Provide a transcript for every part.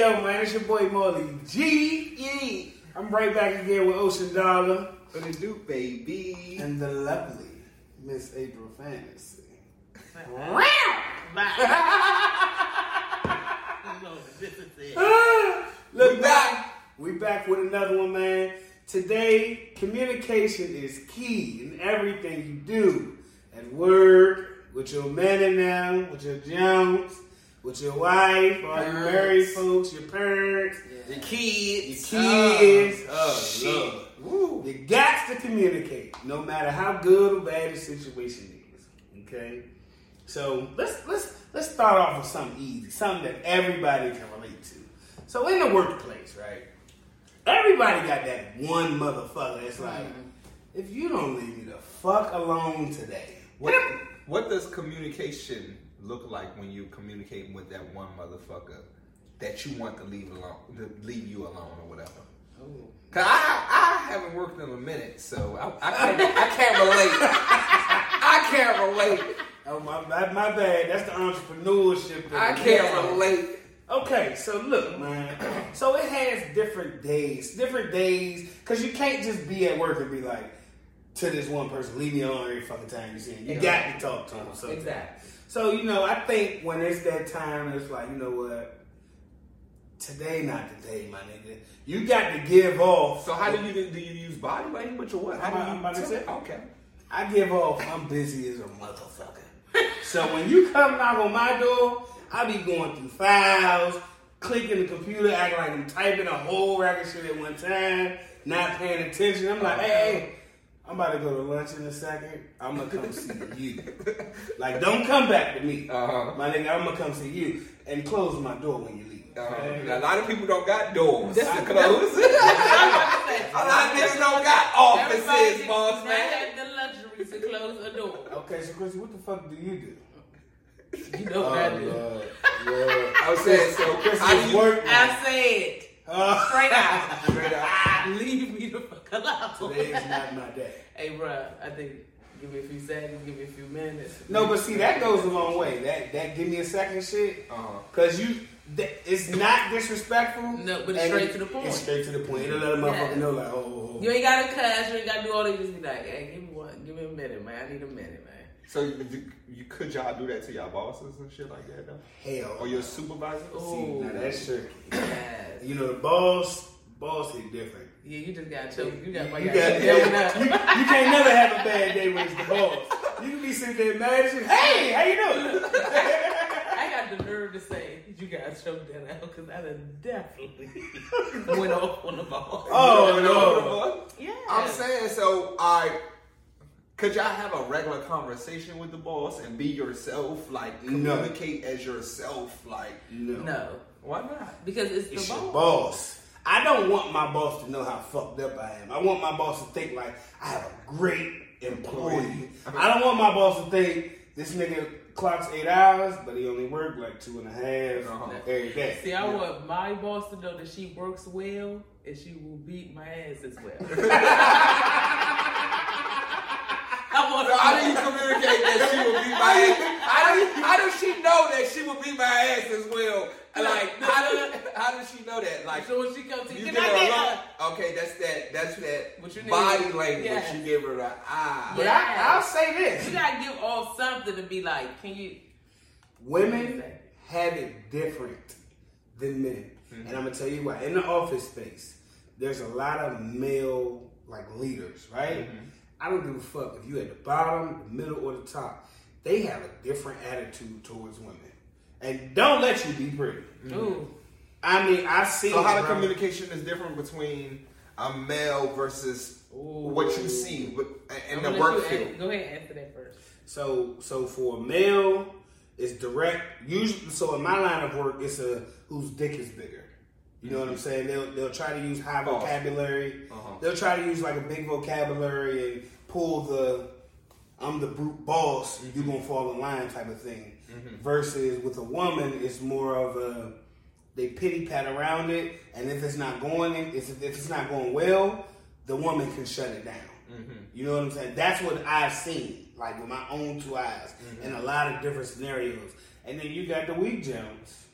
yo, man, it's your boy Molly G. Yee. I'm right back again with Ocean Dollar What it do, baby? and the lovely Miss April Fantasy. no, this is it. Look back. We back with another one, man. Today, communication is key in everything you do. At work, with your men and them, with your Jones, with your wife, all your married folks, your parents, Your your kids. kids. Oh, shit. Lord. Woo. You got to communicate, no matter how good or bad the situation is. Okay, so let's let's let's start off with something easy, something that everybody can relate to. So in the workplace, right? Everybody got that one motherfucker that's like, if you don't leave me the fuck alone today, What, what does communication look like when you're communicating with that one motherfucker that you want to leave alone, to leave you alone or whatever? Oh. Cause I, I haven't worked in a minute, so I, I can't I can't relate. I can't relate. oh my my, my bad, that's the entrepreneurship. that I can't relate. Okay, so look, man. So it has different days, different days, because you can't just be at work and be like to this one person, leave me alone every fucking time you see him. You got to talk to him. sometimes. Exactly. So you know, I think when it's that time, it's like you know what. Today not today, my nigga. You got to give off. So how do you do? You use body language or what? How do you? about to say- Okay. I give off. I'm busy as a motherfucker. so when you come knock on my door, I be going through files, clicking the computer, acting like I'm typing a whole rack of shit at one time, not paying attention. I'm like, hey, hey, I'm about to go to lunch in a second. I'm gonna come see you. Like, don't come back to me, Uh-huh. my nigga. I'm gonna come see you and close my door when you leave. Uh, okay? a lot of people don't got doors That's- to close. a lot of niggas don't got offices, Everybody boss does not man. have the luxury to close a door. Okay, so Chris, what the fuck do you do? You know what I do. Lord, Lord. I was saying, so Chris how do is work. I said Uh, straight out. Straight out. Leave me the fuck alone. Today is not my day. Hey, bro, I think give me a few seconds, give me a few minutes. No, but see that goes a long way. That that give me a second shit. Uh-huh. Cause you, that, it's not disrespectful. No, but it's straight it- to the point. It's straight to the point. It'll let a motherfucker Yeah. know, like, oh, oh, oh. You ain't gotta cuss, you ain't gotta do all these. Just be like, hey, give me one, give me a minute, man. I need a minute, man. So you, you could y'all do that to y'all bosses and shit like that though? hell. Or your supervisor? See, Ooh. now that's tricky. Yes. You know, the boss, boss is different. Yeah, you just got choke. You got, You, you you, got, got, choke you, you can't never have a bad day when it's the boss. You can be sitting there mad as shit. Hey, how you doing? I got the nerve to say you got choked that out because I done definitely went off on the ball. oh no. Yeah. I'm saying so. I could y'all have a regular conversation with the boss and be yourself, like No. communicate as yourself, like No. no, why not? because it's the It's ball. your boss. I don't want my boss to know how fucked up I am. I want my boss to think like I have a great employee. I don't want my boss to think this nigga clocks eight hours, but he only worked like two and a half Uh-huh. every day. See, I want my boss to know that she works well and she will beat my ass as well. I want So how do you communicate that she will beat my ass? How do, how does she know that she would beat my ass as well? Like how do, how does she know that? Like So when she comes to you give her a get look. Okay, that's that. That's that What you need. body language. Yes. You give her the eye. But I, I'll say this: You gotta give off something to be like, can you? women have it different than men, Mm-hmm. and I'm gonna tell you why. In the office space, there's a lot of male like leaders, right? Mm-hmm. I don't give a fuck if you at the bottom, the middle, or the top. They have a different attitude towards women, and don't let you be pretty. Ooh, I mean, I see. So how the communication is different between a male versus what you see with, in I'm the work field. Go ahead and answer that first. So, so for a male, it's direct. Usually, so in my line of work, it's a whose dick is bigger. You know what I'm saying? They'll they'll try to use high vocabulary. Uh-huh. They'll try to use like a big vocabulary and pull the I'm the brute boss. You gonna fall in line type of thing. Versus with a woman, it's more of a they pity pat around it, and if it's not going, if if it's not going well, the woman can shut it down. You know what I'm saying? That's what I've seen, like with my own two eyes, in a lot of different scenarios. And then you got the weak gems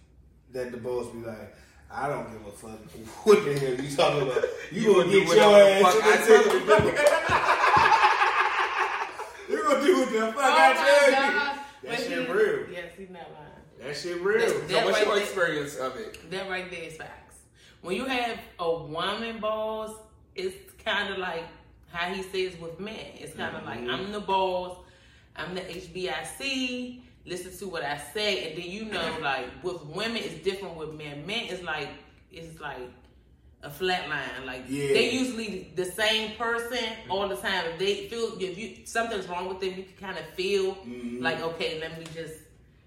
that the boss be like, I don't give a fuck. What the hell you talking about? You, You gonna get your ass fuck to I the tell you to motherfucker. You gonna do what the fuck Oh I my tell you? That But shit he- real. Yes, he's not lying. That shit real. That- So what's right your there- experience of it? That right there is facts. When you have a woman boss, it's kind of like how he says with men. It's kind of Mm-hmm. like I'm the boss, I'm the HBIC. Listen to what I say, and then you know, like with women, it's different with men. Men is like it's like a flat line. Like Yeah. they usually the same person all the time. If they feel if you something's wrong with them, you can kind of feel Mhm. like okay, let me just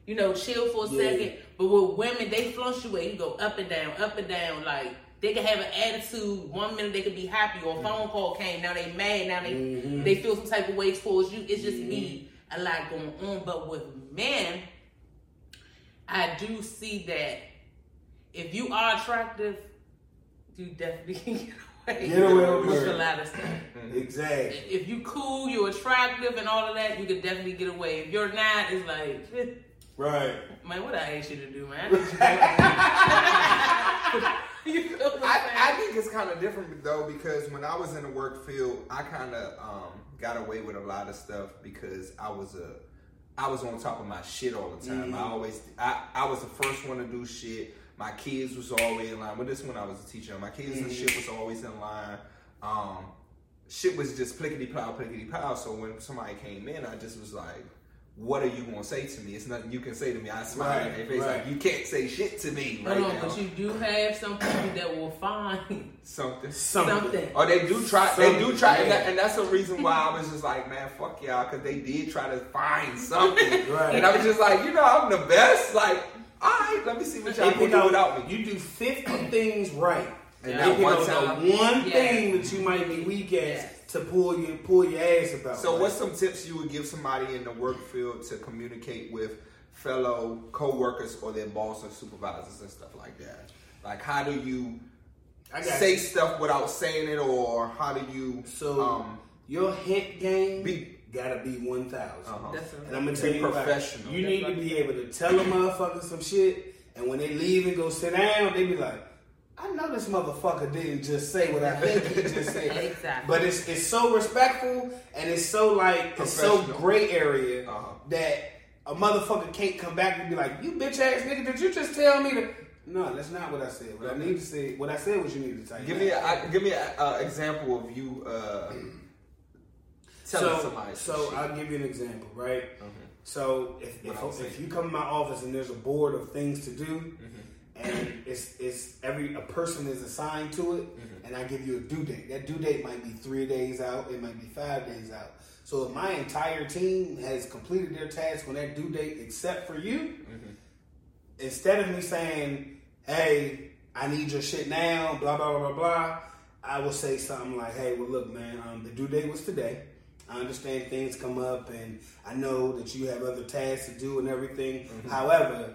you know chill for a Yeah. second. But with women, they fluctuate. You go up and down, up and down. Like they can have an attitude. One minute they could be happy, or a phone call came. Now they mad. Now they Mhm. they feel some type of way towards you. It's just me, a lot going on. But with men, I do see that if you are attractive, you definitely can get away, Get away with with a lot of stuff. Exactly. If you cool, you're attractive, and all of that, you could definitely get away. If you're not, it's like. Right. Man, what I asked you to do, man? I you to- feel I'm I, I think it's kind of different though because when I was in the work field, I kind of um, got away with a lot of stuff because I was a I was on top of my shit all the time. I always I, I was the first one to do shit. My kids was always in line. But this when I was a teacher, my kids and shit was always in line. Um, shit was just plickety plow, plickety plow. So when somebody came in, I just was like, "What are you gonna say to me? It's nothing you can say to me." I smiled in Right, their face right. like, "You can't say shit to me right Hold on, now." but you do have some people that will find Something. Something. something. Or they do try. They do Something, try, and, that, and that's the reason why I was just like, man, fuck y'all, because they did try to find something, Right. and I was just like, you know, I'm the best. Like, all right, let me see what y'all If you do without me. you do 50 things right. And If that one time- the one Yeah. thing that you might be weak at Yes. to pull your pull your ass about. So, Like, what's some tips you would give somebody in the work field to communicate with fellow coworkers or their boss or supervisors and stuff like that? Like, how do you I got say stuff without saying it, or how do you So um, your hint game Be- gotta be one thousand. uh-huh. That's And I'm gonna tell you, about- professional. you need to be able to tell a motherfucker some shit, and when they leave and go sit down, they be like, "I know this motherfucker didn't just say what I think he just said." Exactly. But it's it's so respectful and it's so like it's so Professional. gray area Uh-huh. that a motherfucker can't come back and be like, "You bitch ass nigga, did you just tell me to?" No, that's not what I said. What I need to say, what I said was you need to tell. Give me a I, give me an uh, example of you uh, telling so, somebody. So. I'll give you an example, right? So if What I was if, if you come in my office and there's a board of things to do, Mm-hmm. and it's it's every a person is assigned to it, Mm-hmm. and I give you a due date. That due date might be three days out, it might be five days out. So if my entire team has completed their task on that due date, except for you, Mm-hmm. instead of me saying, "Hey, I need your shit now," blah blah blah blah blah, I will say something like, "Hey, well, look, man, um, the due date was today. I understand things come up, and I know that you have other tasks to do and everything. However,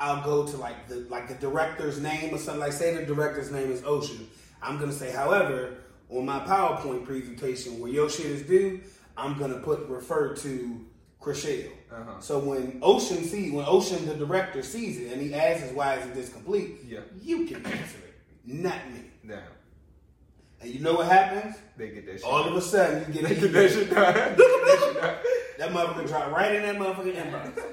I'll go to like the like the director's name or something. Like, say the director's name is Ocean. I'm gonna say, however, on my PowerPoint presentation where your shit is due, I'm gonna put refer to Chriselle. Uh-huh. So when Ocean sees, when Ocean the director sees it, and he asks, "Why is it this complete?" Yeah. you can answer it, not me. Damn, And you know what happens? they get that shit. All of a sudden, you get they get that shit done. That shit done. That motherfucker drop right in that motherfucking inbox.